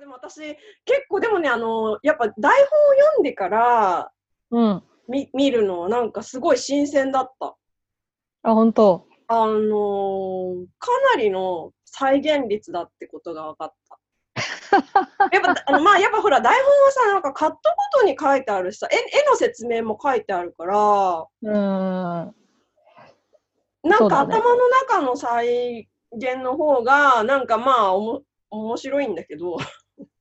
でも私、結構でもね、あの、やっぱ台本を読んでからうん。見見るのはなんかすごい新鮮だった。あ、本当。あのーかなりの再現率だってことが分かった。やっぱ、あのまあ、やっぱほら、台本はさ、なんかカットごとに書いてあるしさ、絵絵の説明も書いてあるから、うーん。なんか頭の中の再現の方が、なんかまあ、おも面白いんだけど。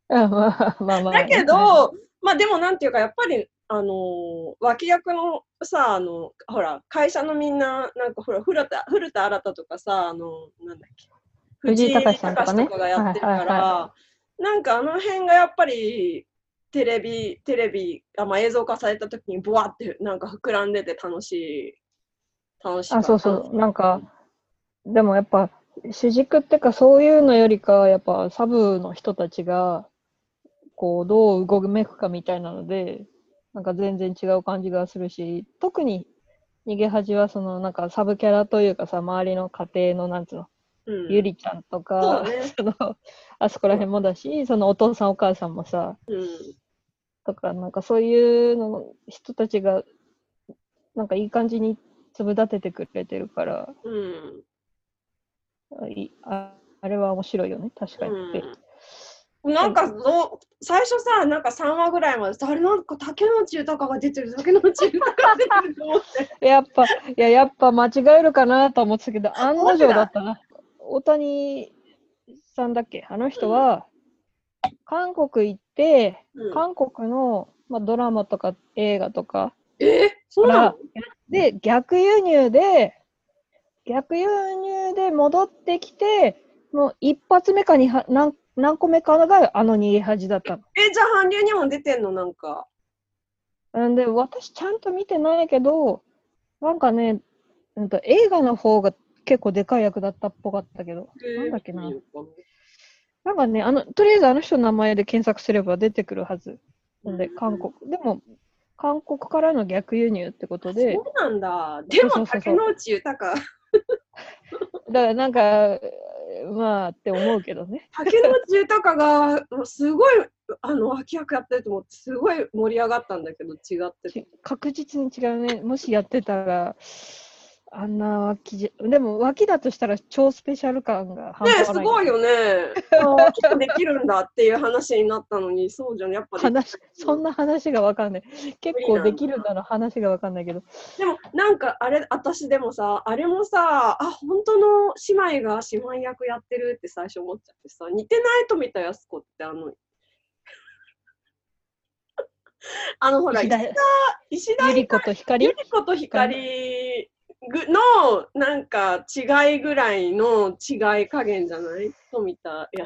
だけど、まあでもなんていうか、やっぱり、あのー脇役のさ、あの、ほら、会社のみんな、なんかほら、古田、古田新太とかさ、あの、なんだっけ、藤井隆さんとかね藤井隆がやってるから、なんかあの辺がやっぱり、テレビ、テレビ、あまあ、映像化された時に、ブワってなんか膨らんでて楽しい、楽しい。あ、そうそう。なんか、でもやっぱ、主軸ってかそういうのよりかは、やっぱサブの人たちが、こう、どう動めくかみたいなので、なんか全然違う感じがするし、特に逃げ恥はそのなんかサブキャラというかさ、周りの家庭のなんつうの、うん、ゆりちゃんとかだ、ね その、あそこら辺もだし、そのお父さんお母さんもさ、うん。とか、なんかそういうの人たちが、なんかいい感じに粒立ててくれてるから、うん。ああれは面白いよね、確かにって。うん、なんかどう最初さ、なんか3話ぐらいまでさ、あれなんか竹野内豊が出てる、竹野内豊が出てると思って。やっぱ、いや、やっぱ間違えるかなと思ってたけど、案の定だったな。大谷さんだっけ？あの人は、韓国行って、うん。韓国の、まあ、ドラマとか映画とか。え？そうなの？で、逆輸入で、逆輸入で戻ってきて、もう一発目かには何何個目かがあの逃げ恥だったの。え、じゃあ韓流にも出てんの？なんか。んで、私ちゃんと見てないけど、なんかね、うんと映画の方が結構でかい役だったっぽかったけど、なんだっけな。なんかね、あの、とりあえずあの人の名前で検索すれば出てくるはず。なんで、韓国。でも、韓国からの逆輸入ってことで、そうなんだ。でも竹野内豊。だからなんか、まあって思うけどね。竹野内豊がもうすごいあの脇役やってると思ってすごい盛り上がったんだけど違って 確実に違うね。もしやってたら、あんな脇じゃ、でも脇だとしたら超スペシャル感が半ね端ない。すごいよね。あ脇できるんだっていう話になったのにそうじゃんやっぱり。話、そんな話がわかんない。結構できるんだな話がわかんないけど。でもなんかあれ私でもさあれもさあ本当の姉妹が姉妹役やってるって最初思っちゃってさ似てない富田靖子ってあの あのほら石田石田ゆり子と光ゆり子と光ぐのなんか違いぐらいの違い加減じゃない？富田靖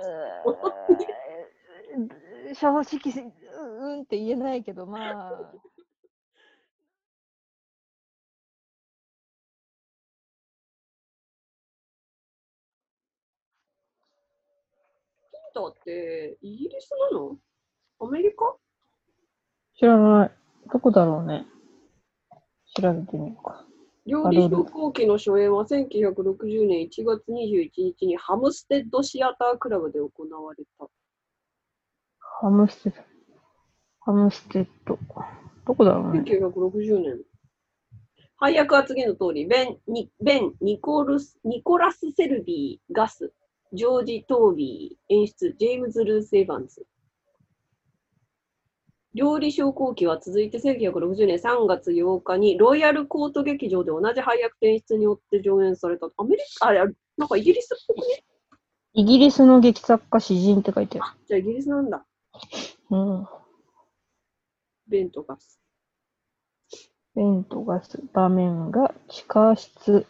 うー正直、ううんって言えないけど、まあ。子ってイギリスなの？アメリカ？知らない。どこだろうね。調べてみようか。料理飛行機の初演は1960年1月21日にハムステッドシアタークラブで行われた。ハムステッド。ハムステッド。どこだろうね。1960年。配役は次の通り、ベン・ニベンニコルスニコラス・セルビー、ガス、ジョージ・トービー、演出、ジェームズ・ルース・エヴァンズ。料理昇降機は続いて1960年3月8日にロイヤルコート劇場で同じ配役と演出によって上演された。アメリカ、あ、なんかイギリスっぽくね？イギリスの劇作家詩人って書いてああ、じゃあイギリスなんだ。る。うん。ベンとガス。ベントガス、場面が地下室。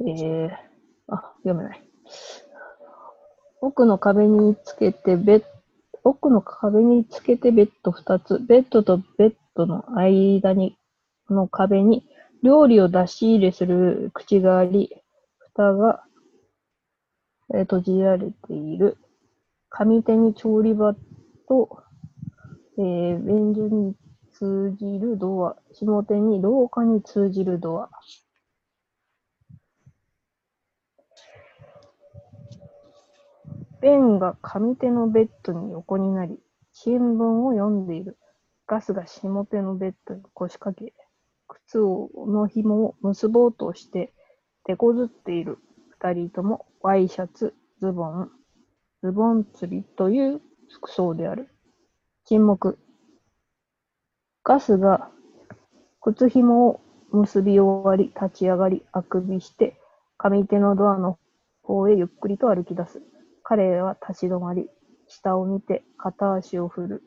えー、あ、読めない。奥の壁につけてベッ、奥の壁につけてベッド2つ。ベッドとベッドの間に、の壁に料理を出し入れする口があり、蓋が、えー閉じられている。上手に調理場と、えー、便所に通じるドア。下手に廊下に通じるドア。ベンが上手のベッドに横になり、新聞を読んでいる。ガスが下手のベッドに腰掛け、靴をの紐を結ぼうとして手こずっている。二人ともワイシャツ、ズボン、ズボン釣りという服装である。沈黙。ガスが靴紐を結び終わり、立ち上がり、あくびして、上手のドアの方へゆっくりと歩き出す。彼は立ち止まり、下を見て片足を振る。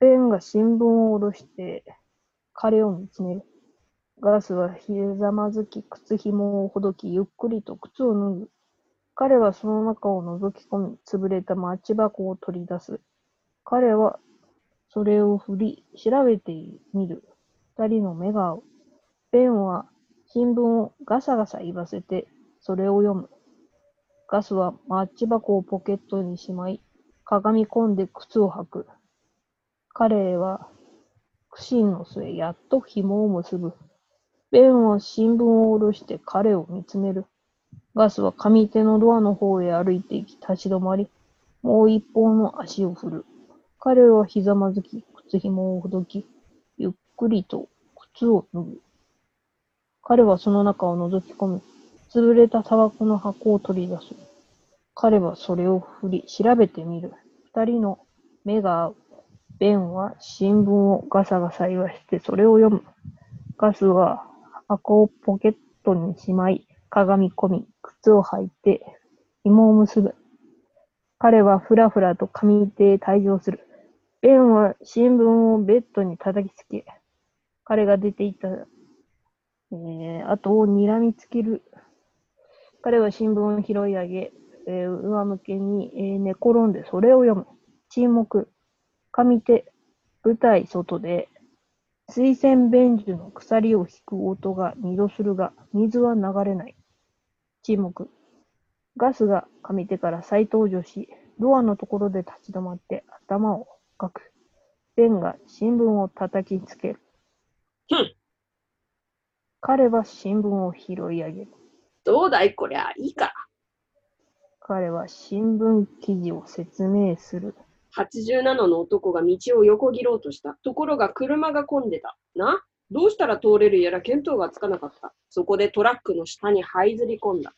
ベンが新聞を下ろして彼を見つめる。ガスはひざまずき、靴紐をほどき、ゆっくりと靴を脱ぐ。彼はその中を覗き込み、潰れたマッチ箱を取り出す。彼はそれを振り、調べてみる。二人の目が合う。ベンは新聞をガサガサ言わせて、それを読む。ガスはマッチ箱をポケットにしまい、かがみ込んで靴を履く。彼は苦心の末、やっと紐を結ぶ。ベンは新聞を下ろして彼を見つめる。ガスは上手のドアの方へ歩いていき、立ち止まり、もう一方の足を振る。彼はひざまずき、靴紐をほどき、ゆっくりと靴を脱ぐ。彼はその中を覗き込み、潰れたタバコの箱を取り出す。彼はそれを振り、調べてみる。二人の目が合う。ベンは新聞をガサガサ言わしてそれを読む。ガスは箱をポケットにしまい、かがみ込み、靴を履いて、紐を結ぶ。彼はふらふらと上手へ退場する。ベンは新聞をベッドに叩きつけ、彼が出ていった、えー、後を睨みつける。彼は新聞を拾い上げ、えー、上向けに、えー、寝転んでそれを読む。沈黙。上手。舞台外で、水仙便所の鎖を引く音が二度するが、水は流れない。沈黙。ガスが上手から再登場し、ドアのところで立ち止まって頭を書く。ベンが新聞を叩きつける。彼は新聞を拾い上げる。どうだいこりゃ、いいから。彼は新聞記事を説明する。87の男が道を横切ろうとした。ところが車が混んでた。な？どうしたら通れるやら見当がつかなかった。そこでトラックの下に這いずり込んだ。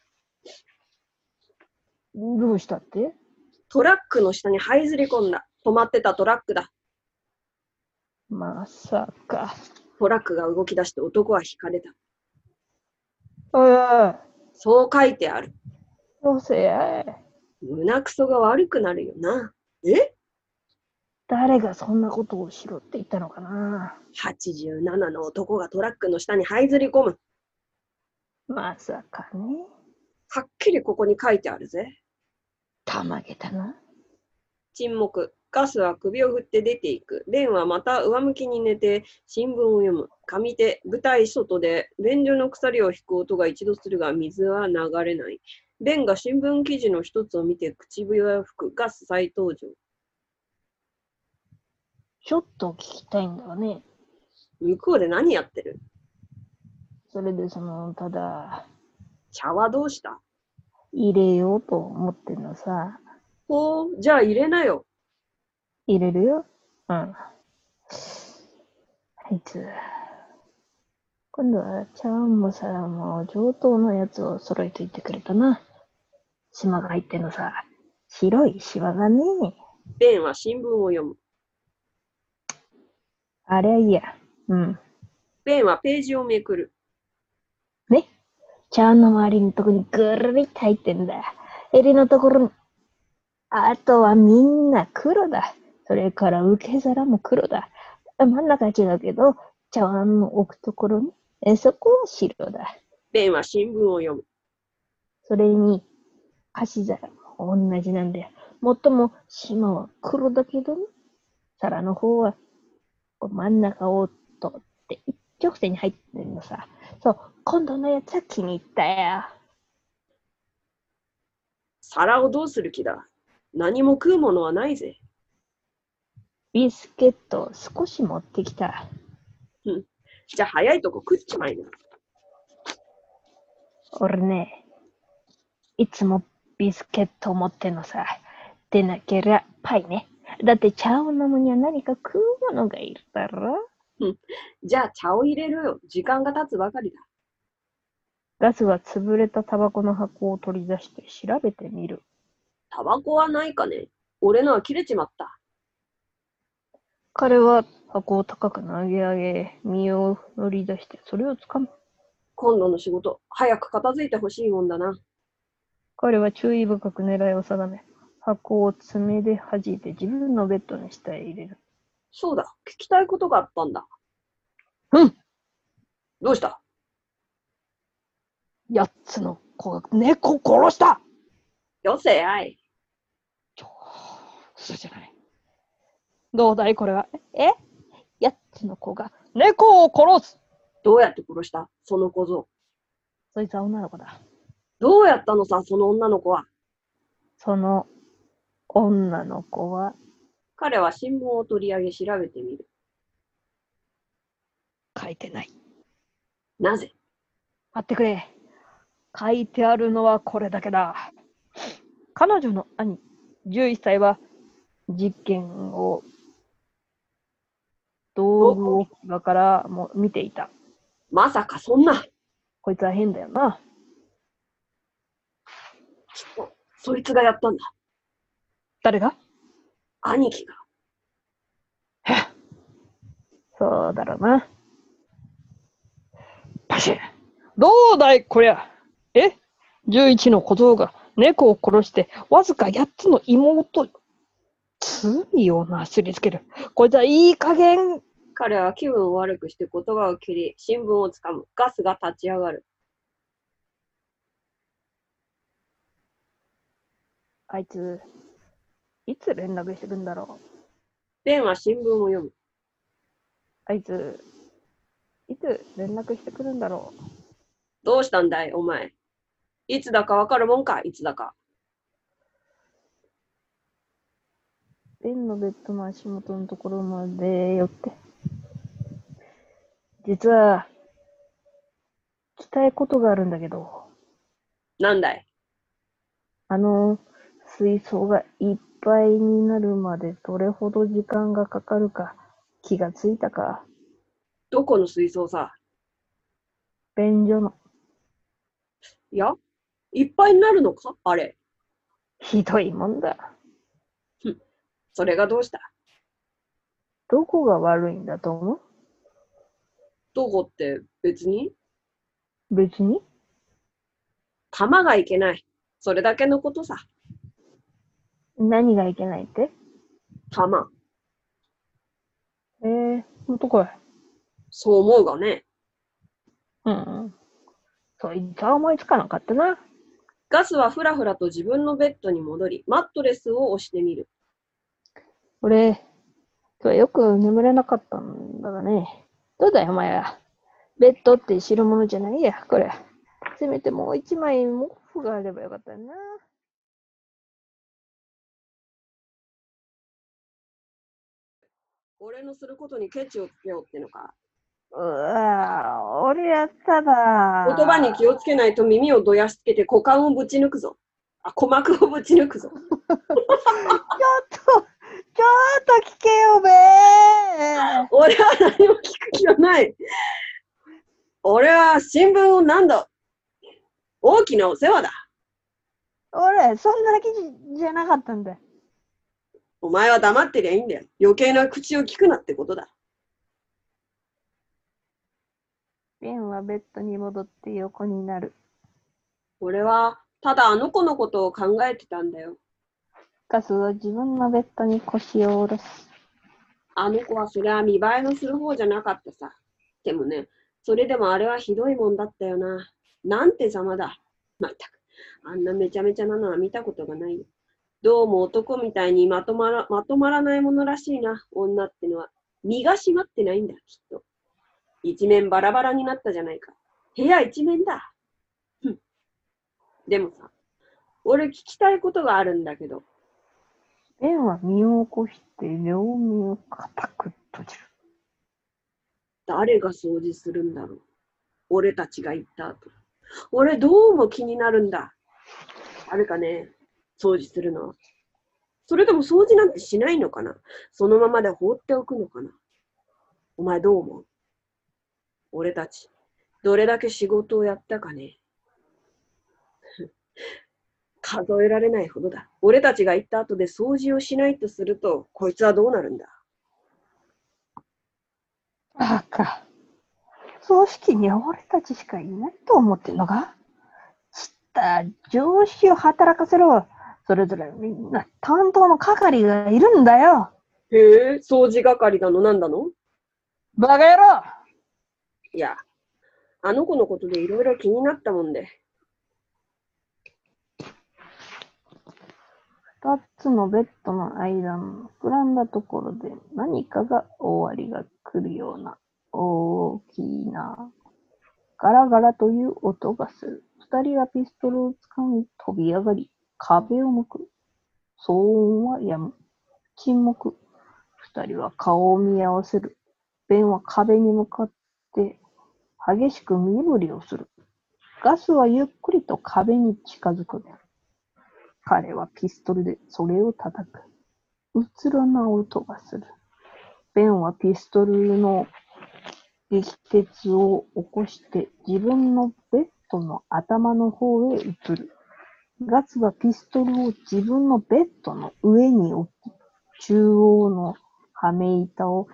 どうしたって？トラックの下に這いずり込んだ。止まってたトラックだ。まさか。トラックが動き出して男は引かれた。おいおい、そう書いてある。どうせ。胸くそが悪くなるよな。え？誰がそんなことをしろって言ったのかな ?87 の男がトラックの下に這いずり込む。まさかね。はっきりここに書いてあるぜ。たまげたな。沈黙。ガスは首を振って出ていく。ベンはまた上向きに寝て新聞を読む。上手、舞台外で便所の鎖を引く音が一度するが水は流れない。ベンが新聞記事の一つを見て口笛を吹く。ガス再登場。ちょっと聞きたいんだがね。向こうで何やってる？それでその、ただ、茶はどうした？入れようと思ってんのさ。ほう、じゃあ入れなよ。入れるよ。うん。あいつ、今度は茶碗も皿も上等のやつを揃えといてくれたな。島が入ってんのさ。白いシワがね。ベンは新聞を読む。あれはいいや。うん。ベンはページをめくる。ね。茶碗の周りのとこにぐるりっと入ってんだ。襟のところに。あとはみんな黒だ。それから受け皿も黒だ。真ん中は違うけど、茶碗の置くところに、えそこは白だ。ベンは新聞を読む。それに、箸皿も同じなんだよ。もっとも島は黒だけどね。皿の方は真ん中を通って一直線に入ってるのさ。そう、今度のやつは気に入ったよ。皿をどうする気だ何も食うものはないぜ。ビスケットを少し持ってきた。じゃあ早いとこ食っちまいな。俺ね、いつもビスケットを持ってんのさ。でなけりゃパイね。だって茶を飲むには何か食うものがいるだろじゃあ茶を入れるよ。時間が経つばかりだ。ガスは潰れたタバコの箱を取り出して調べてみる。タバコはないかね俺のは切れちまった。彼は箱を高く投げ上げ、身を乗り出してそれを掴む。今度の仕事、早く片付いてほしいもんだな。彼は注意深く狙いを定め、箱を爪で弾いて自分のベッドの下へ入れる。そうだ、聞きたいことがあったんだ。うんどうした？八つの子が猫を殺したよせやい。ちょ、嘘じゃない。どうだいこれは？え？八つの子が猫を殺すどうやって殺した？その小僧。そいつは女の子だ。どうやったのさ、その女の子は。その女の子は？彼は新聞を取り上げ調べてみる。書いてない。なぜ？待ってくれ。書いてあるのはこれだけだ。彼女の兄、11歳は実験を道具置き場からも見ていた。まさかそんな。きっこいつは変だよな。と、そいつがやったんだ。誰が？兄貴が。そうだろうな。パシッどうだいこりゃえ ?11 の小僧が猫を殺してわずか8つの妹罪をなすりつける。こいつはいい加減彼は気分を悪くして言葉を切り、新聞をつかむ。ガスが立ち上がる。あいつ、いつ連絡してくんだろう。ベンは新聞を読む。あいつ、いつ連絡してくるんだろう。どうしたんだい、お前。いつだかわかるもんか、いつだか。ベンのベッドの足元のところまで寄って。実は、聞きたいことがあるんだけど、なんだい？あの、水槽がいっぱいになるまでどれほど時間がかかるか気がついたか。どこの水槽さ？便所の。いや、いっぱいになるのか？あれ。ひどいもんだ。それがどうした？どこが悪いんだと思う？どこって別に？別に？玉がいけない。それだけのことさ。何がいけないって？玉。えー、ほんとかい。そう思うがね。うん。そいつは思いつかなかったな。ガスはふらふらと自分のベッドに戻り、マットレスを押してみる。俺、今日はよく眠れなかったんだがね。どうだよ、お前は。ベッドって知るものじゃないや、これ。せめてもう一枚毛布があればよかったよな。俺のすることにケチをつけようってのか。うわぁ、俺やっただ。言葉に気をつけないと耳をどやしつけて股間をぶち抜くぞ。あ、鼓膜をぶち抜くぞ。ちょっと、ちょっと聞けよべー。俺は何も聞く気はない。俺は新聞を何度大きなお世話だ。俺、そんな記事じゃなかったんだよ。お前は黙ってりゃいいんだよ。余計な口を聞くなってことだ。ベンはベッドに戻って横になる。俺はただあの子のことを考えてたんだよ。ガスは自分のベッドに腰を下ろす。あの子はそれは見栄えのする方じゃなかったさ。でもね、それでもあれはひどいもんだったよな。なんてざまだ。まったく、あんなめちゃめちゃなのは見たことがないよ。どうも男みたいにまとまらまとまらないものらしいな、女ってのは。身が締まってないんだ、きっと。一面バラバラになったじゃないか。部屋一面だ。でもさ、俺聞きたいことがあるんだけど、ベンは身を起こして両目を固く閉じる。誰が掃除するんだろう。俺たちが行った後。俺どうも気になるんだ。あるかね、掃除するのは。それとも掃除なんてしないのかなそのままで放っておくのかなお前どう思う俺たち、どれだけ仕事をやったかね数えられないほどだ。俺たちが行った後で掃除をしないとすると、こいつはどうなるんだ？バカ。葬式には俺たちしかいないと思ってんのか？ちった上司を働かせろ。それぞれみんな担当の係がいるんだよ。へえ、掃除係だの？なんだの？バカ野郎いや、あの子のことでいろいろ気になったもんで。二つのベッドの間の膨らんだところで何かが終わりが来るような大きなガラガラという音がする。二人はピストルをつかみ飛び上がり壁を向く。騒音は止む。沈黙。二人は顔を見合わせる。ベンは壁に向かって激しく身振りをする。ガスはゆっくりと壁に近づく。彼はピストルでそれを叩く。うつろな音がする。ベンはピストルの撃鉄を起こして自分のベッドの頭の方へ移る。ガスはピストルを自分のベッドの上に置き、中央のはめ板を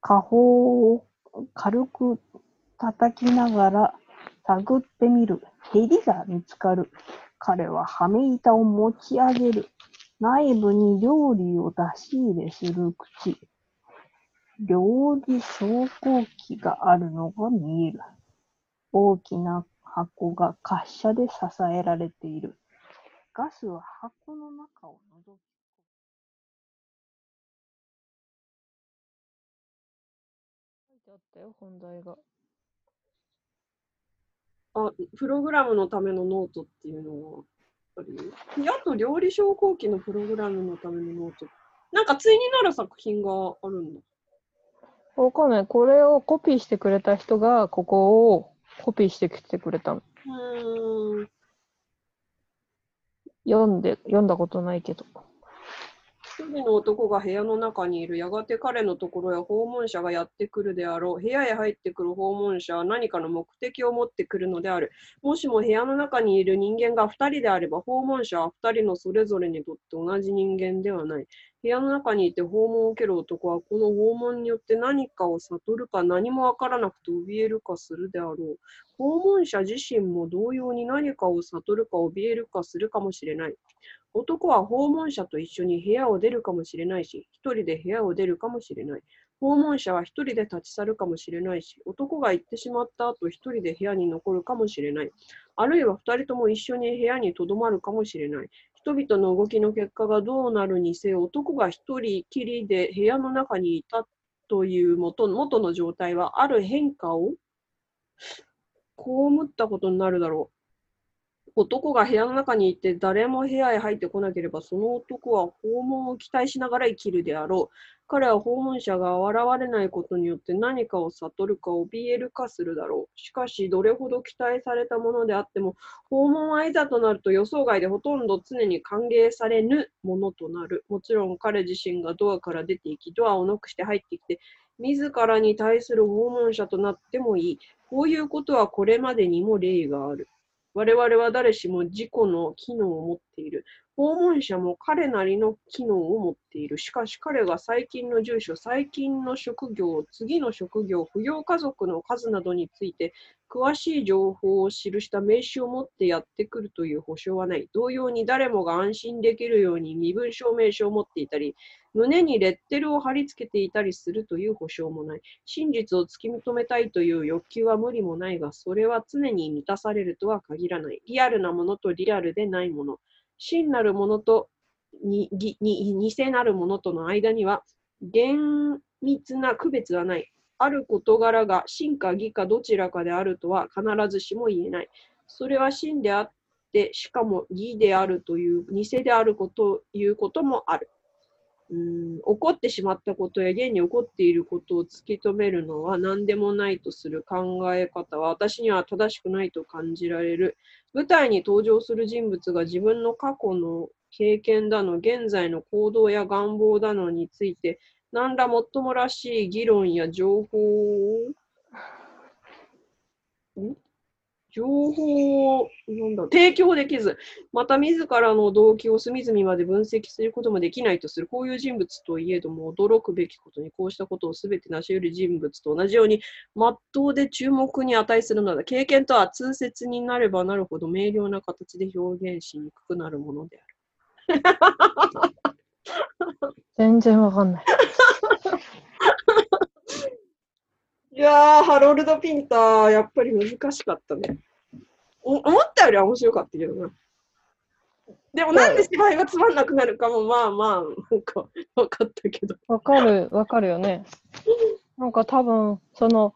下方を軽く叩きながら探ってみる。ヘリが見つかる。彼ははめ板を持ち上げる。内部に料理を出し入れする口。料理昇降機があるのが見える。大きな箱が滑車で支えられている。ガスは箱の中を覗き書いてあったよ、本題が。あ、プログラムのためのノートっていうのはあるよ。あと料理昇降機のプログラムのためのノート。なんか対になる作品があるんだ。わかんない。これをコピーしてくれた人が、ここをコピーしてきてくれたの。うーん。読んで、読んだことないけど。一人の男が部屋の中にいる。やがて彼のところへ訪問者がやってくるであろう。部屋へ入ってくる訪問者は何かの目的を持ってくるのである。もしも部屋の中にいる人間が2人であれば、訪問者は2人のそれぞれにとって同じ人間ではない。部屋の中にいて訪問を受ける男は、この訪問によって何かを悟るか何もわからなくて怯えるかするであろう。訪問者自身も同様に何かを悟るか怯えるかするかもしれない。男は訪問者と一緒に部屋を出るかもしれないし、一人で部屋を出るかもしれない。訪問者は一人で立ち去るかもしれないし、男が行ってしまった後一人で部屋に残るかもしれない。あるいは二人とも一緒に部屋に留まるかもしれない。人々の動きの結果がどうなるにせよ、男が一人きりで部屋の中にいたという元元の状態は、ある変化を被ったことになるだろう。男が部屋の中にいて誰も部屋へ入ってこなければ、その男は訪問を期待しながら生きるであろう。彼は訪問者が現れないことによって何かを悟るか怯えるかするだろう。しかし、どれほど期待されたものであっても、訪問はいざとなると予想外でほとんど常に歓迎されぬものとなる。もちろん彼自身がドアから出て行き、ドアをノックして入ってきて、自らに対する訪問者となってもいい。こういうことはこれまでにも例がある。我々は誰しも自己の機能を持っている。訪問者も彼なりの機能を持っている。しかし彼が最近の住所、最近の職業、次の職業、扶養家族の数などについて詳しい情報を記した名刺を持ってやってくるという保証はない。同様に誰もが安心できるように身分証明書を持っていたり、胸にレッテルを貼り付けていたりするという保証もない。真実を突き認めたいという欲求は無理もないが、それは常に満たされるとは限らない。リアルなものとリアルでないもの。真なるものとにに偽なるものとの間には厳密な区別はない。ある事柄が真か偽かどちらかであるとは必ずしも言えない。それは真であって、しかも偽であるという、偽であるこということもある。うん起こってしまったことや現に起こっていることを突き止めるのは何でもないとする考え方は私には正しくないと感じられる。舞台に登場する人物が自分の過去の経験だの、現在の行動や願望だのについて、何らもっともらしい議論や情報を、ん？情報をなんだ提供できず、また自らの動機を隅々まで分析することもできないとする、こういう人物といえども、驚くべきことに、こうしたことをすべて成し得る人物と同じように、真っ当で注目に値するのだ。経験とは通説になればなるほど明瞭な形で表現しにくくなるものである。全然わかんない。いやー、ハロルド・ピンター、やっぱり難しかったね。お思ったよりは面白かったけどな。でもなんで芝居がつまんなくなるかもまあまあ、なんか分かったけど。わかる、わかるよね。なんか多分、その、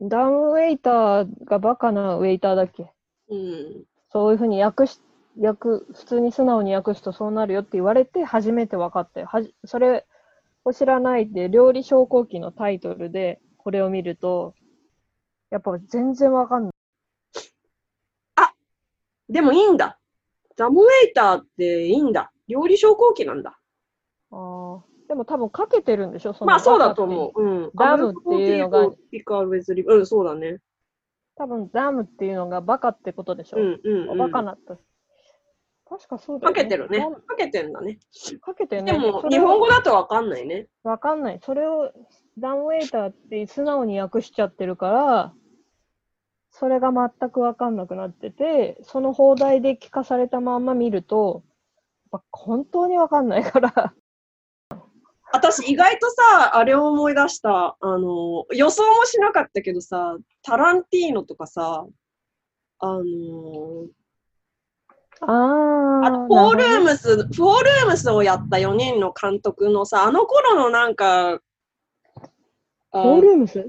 ダウンウェイターがバカなウェイターだっけ？うん。そういうふうに訳し、訳、普通に素直に訳すとそうなるよって言われて初めて分かったよ。はじそれを知らないで、料理昇降機のタイトルでこれを見ると、やっぱ全然分かんない。でもいいんだ。ダムウェイターっていいんだ。料理昇降機なんだ。あーでも多分かけてるんでしょ？そのまあそうだと思う。うん。ダムっていうのがピカルウェズリうん、そうだね。多分ダムっていうのがバカってことでしょ、うんうん、うん。バカなった。確かそうだよかけてるね。かけてんだね。かけてるね。でも、日本語だとわかんないね。わかんない。それをダウンウェイターって素直に訳しちゃってるから、それが全くわかんなくなってて、その放題で聞かされたまんま見ると、本当にわかんないから。私、意外とさ、あれを思い出した。あの、予想もしなかったけどさ、タランティーノとかさ、あの、あー。あと、フォールームス、フォールームスをやった4人の監督のさ、あの頃のなんか、フォールームス？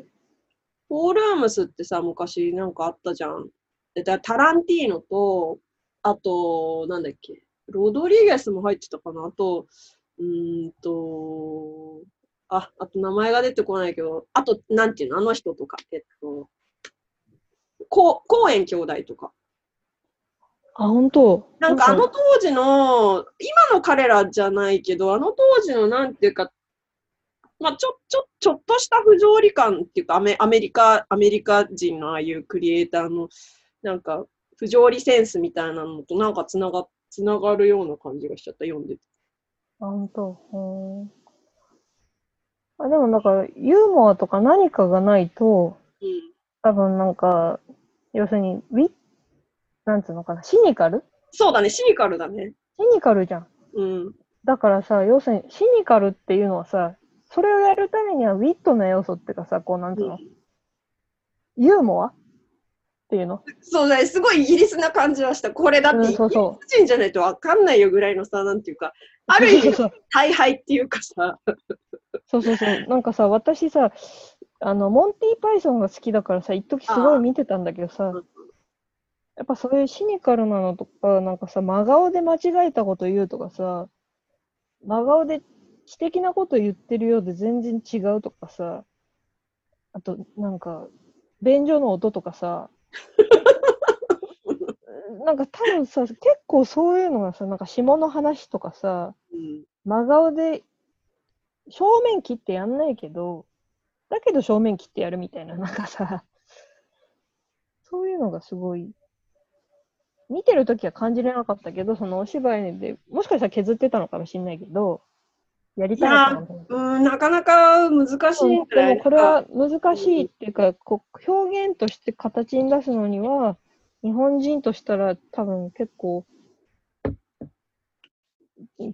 フォールームスってさ、昔なんかあったじゃん。でだタランティーノと、あと、なんだっけ、ロドリゲスも入ってたかな。あと、うーんと、あ、あと名前が出てこないけど、あと、なんていうの、あの人とか、えっと、こう、コーエン兄弟とか。あ、本当なんかあの当時の、今の彼らじゃないけど、あの当時のなんていうか、まあちょ、ちょ、ちょっとした不条理感っていうかアメ、アメリカ、アメリカ人のああいうクリエイターの、なんか、不条理センスみたいなのとなんかつなが、つながるような感じがしちゃった、読んでて。あ、本当ほーあ、でもなんか、ユーモアとか何かがないと、うん。多分なんか、要するに、ウィなんつうのかな、シニカル？そうだね、シニカルだね。シニカルじゃん。うん。だからさ、要するに、シニカルっていうのはさ、それをやるためにはウィットな要素っていうかさ、こうなんつうの、ユーモアっていうの？そうだね、すごいイギリスな感じはした。これだって、うんイギリスそうそ人じゃないとわかんないよぐらいのさ、なんていうか、ある意味、大敗っていうかさ、そうそうそう。なんかさ、私さ、あの、モンティ・パイソンが好きだからさ、一時すごい見てたんだけどさうん、やっぱそういうシニカルなのとか、なんかさ、真顔で間違えたこと言うとかさ、真顔で知的なこと言ってるようで全然違うとかさ、あと、なんか、便所の音とかさ、なんか多分さ、結構そういうのがさ、なんか下の話とかさ、うん。真顔で正面切ってやんないけど、だけど正面切ってやるみたいな、なんかさ、そういうのがすごい、見てるときは感じれなかったけど、そのお芝居で、もしかしたら削ってたのかもしれないけど、やりたかったのかなうん、なかなか難しいんじゃないでもこれは難しいっていうか、こう表現として形に出すのには、日本人としたら多分結構、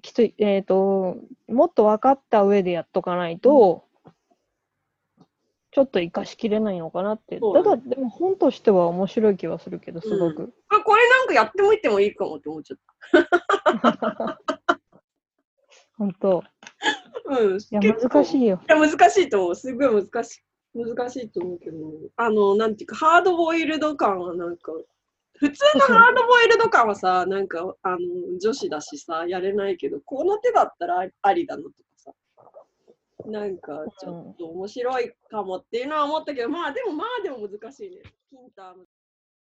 きつい、えっ、と、もっと分かった上でやっとかないと、ちょっと活かしきれないのかなって。ただ、でも本としては面白い気はするけど、すごく。あこれなんかやってもいってもいいかもって思っちゃっ 本当。た。うん。いや、難しいよ。いや、難しいと思う。すごい難しい。難しいと思うけど、あの、なんていうか、ハードボイルド感はなんか、普通のハードボイルド感はさ、なんか、あの、女子だしさ、やれないけど、この手だったらあありだなとかさ、なんか、ちょっと面白いかもっていうのは思ったけど、まあでも、まあでも難しいね。ピンター